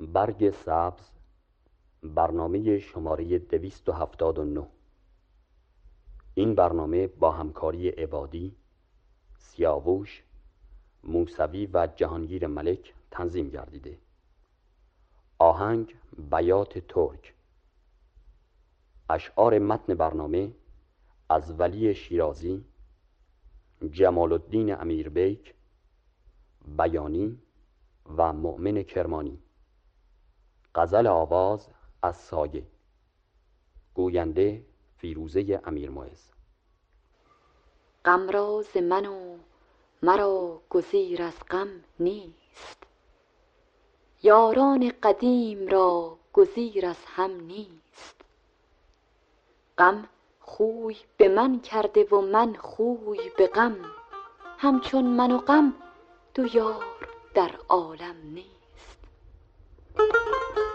برگ سبز برنامه شماره 279 این برنامه با همکاری عبادی، سیاووش، موسوی و جهانگیر ملک تنظیم گردیده. آهنگ بیات ترک. اشعار متن برنامه از ولی شیرازی جمال الدین امیربیک بیانی و مؤمن کرمانی. غزل آواز از سایه. گوینده فیروزه امیر معز غم راز من و مرا گزیر از غم نیست. یاران قدیم را گزیر از هم نیست. غم خوی به من کرده و من خوی به غم. همچون من و غم دو یار در عالم نیست. Thank you.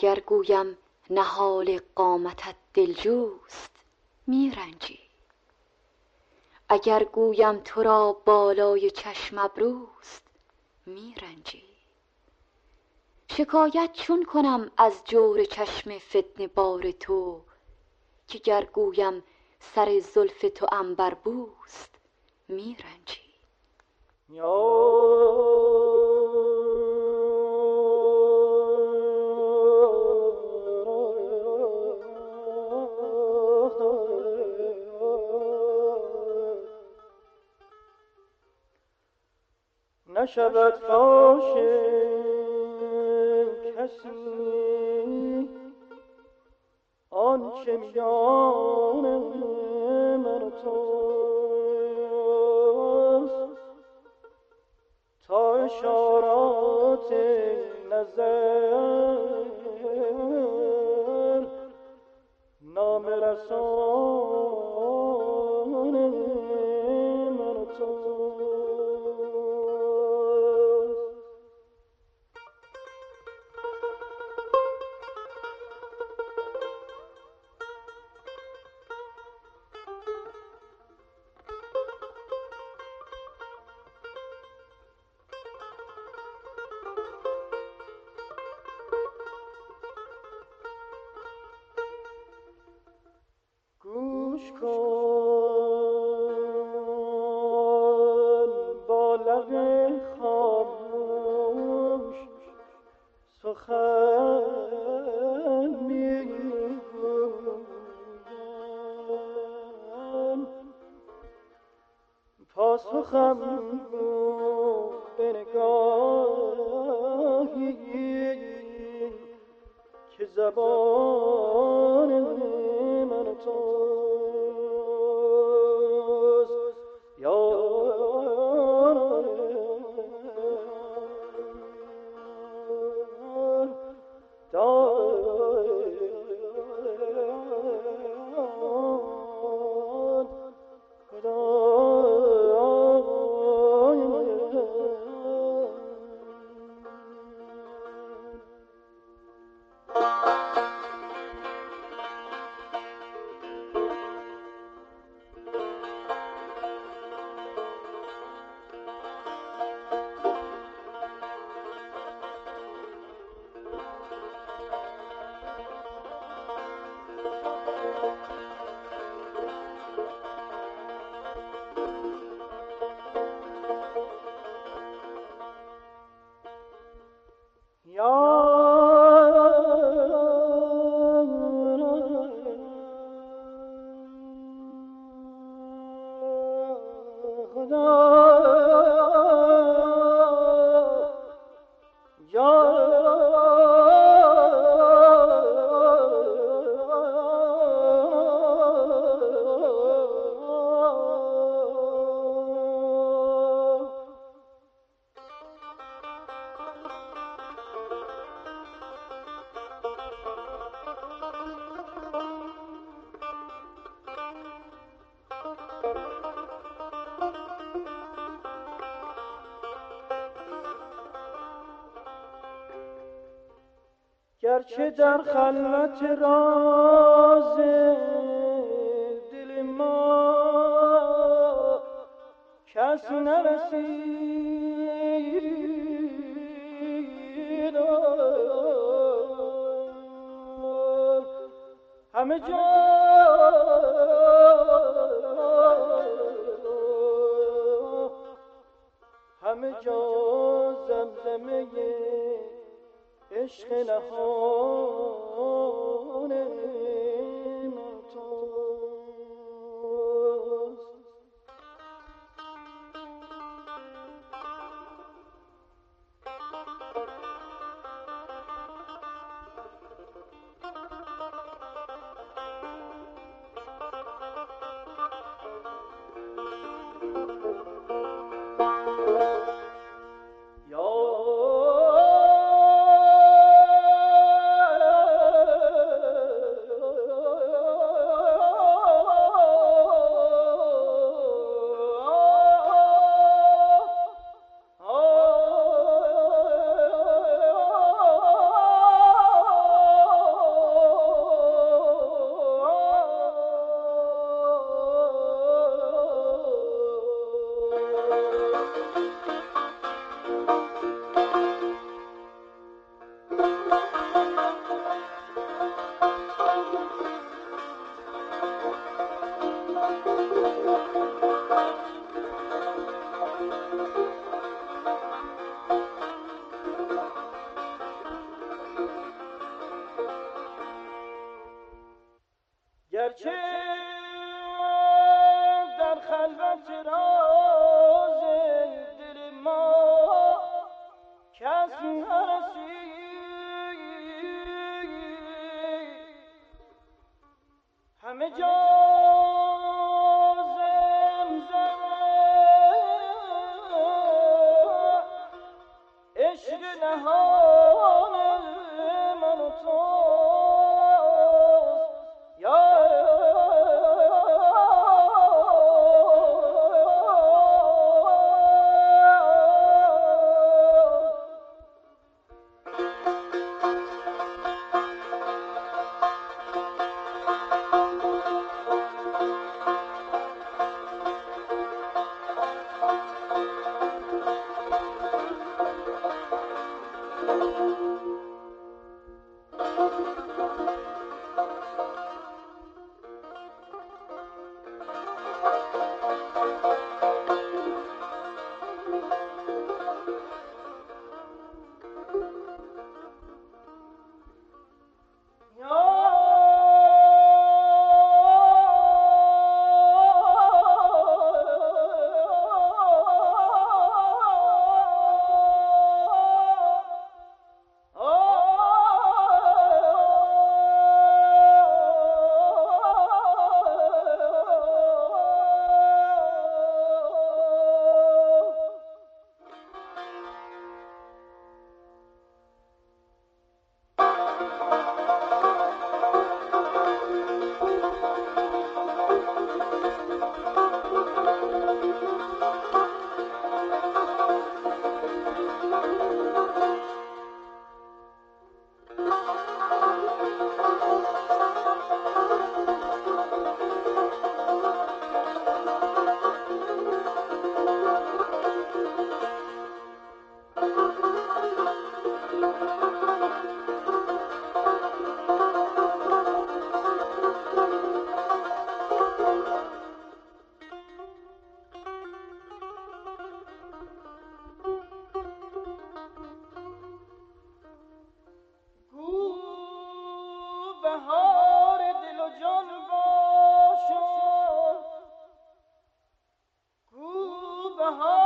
اگر گویم نهال قامتت دلجوست می رنجی اگر گویم تو را بالای چشم ابروست می رنجی شکایت چون کنم از جور چشم فتنه بار تو که گر گویم سر زلف تو عنبربوست می رنجی نشود فاش کسی. آنچه میان من و توست. تا اشارات نظر نام رسان که در خلوت راز دل ما. کس نرسید. همه جا عشق نهانه the home.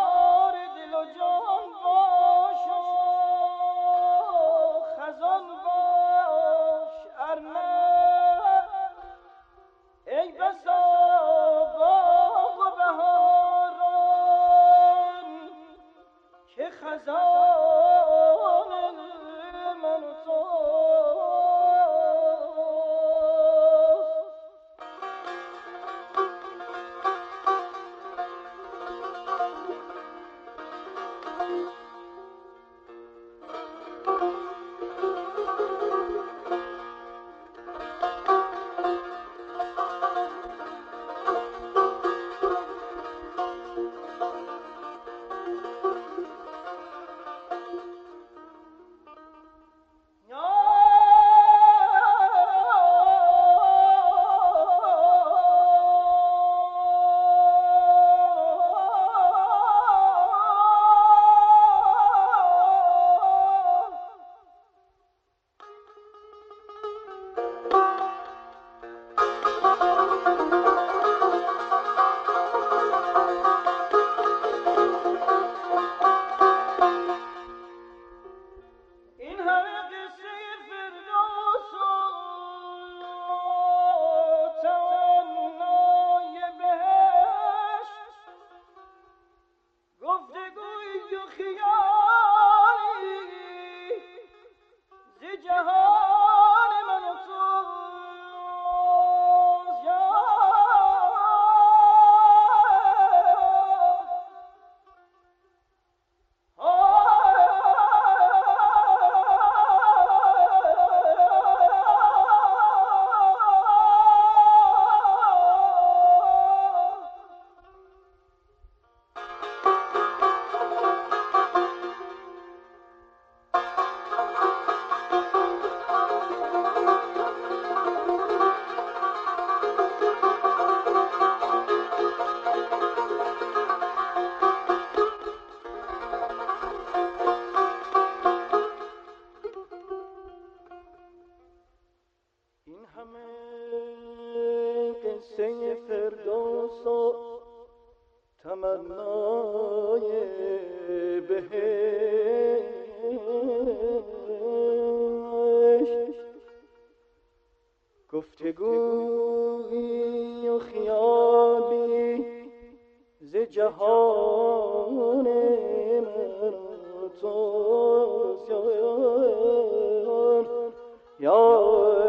قصه فردوس و تمنای بهشت گفتگوی و خیالی ز جهان من توست یا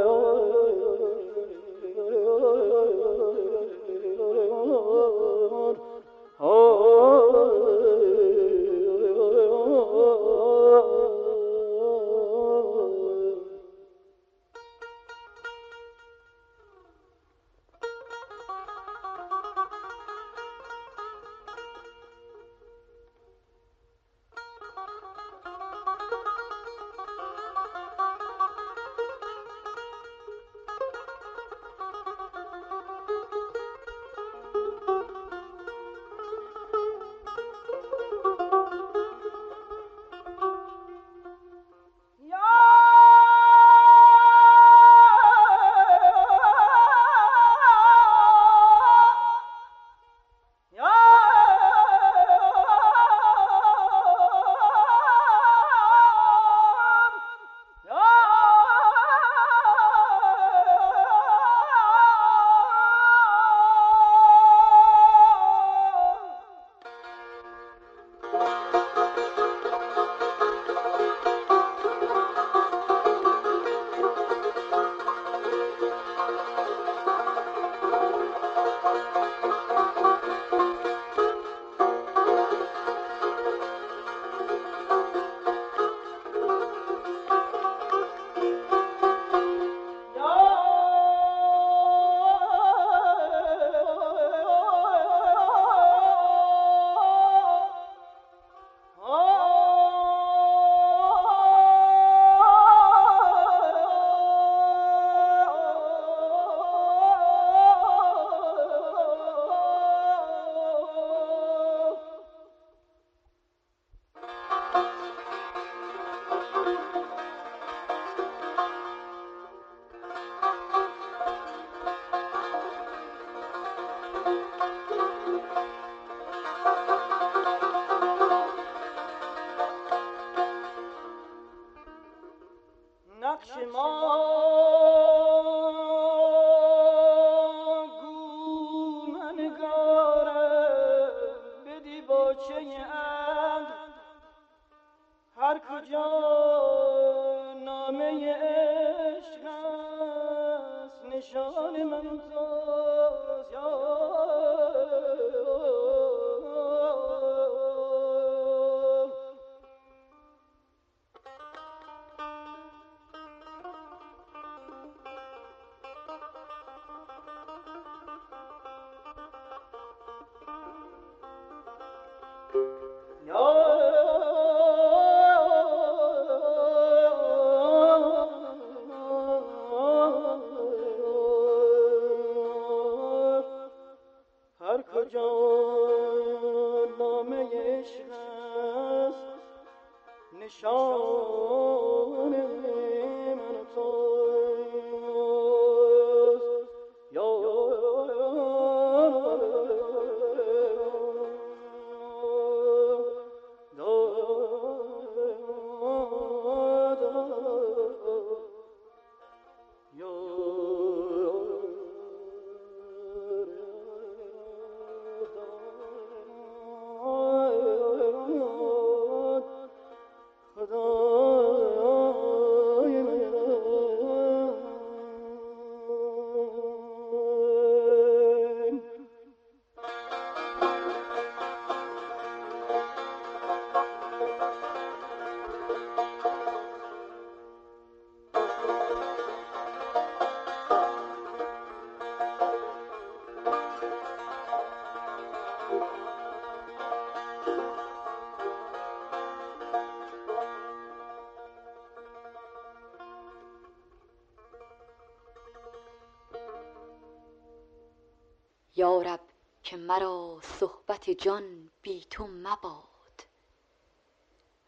جان بی تو مباد.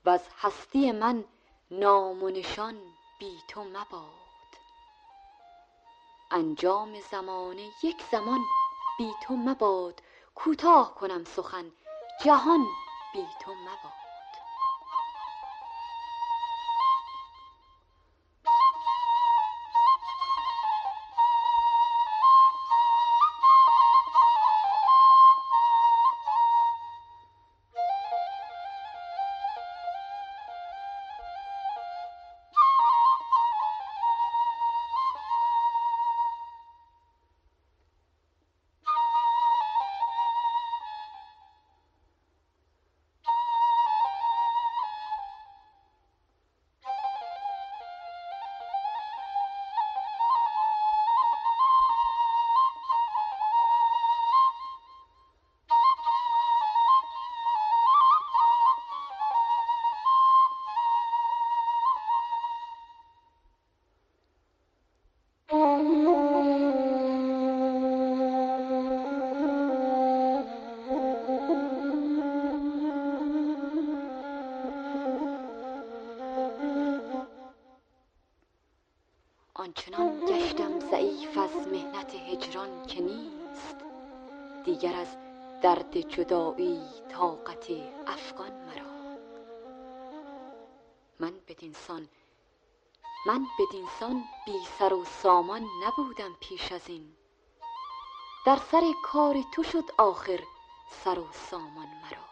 وز هستی من نام و نشان بی تو مباد. انجام زمانه یک زمان بی تو مباد. کوتاه کنم سخن جهان بی تو مباد. که نیست. دیگر از درد جدایی طاقت افغان مرا. من بدینسان من بدینسان بی سر و سامان نبودم پیش از این. در سر کار تو شد آخر سر و سامان مرا.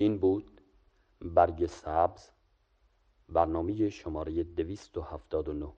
این بود برگ سبز برنامه شماره 279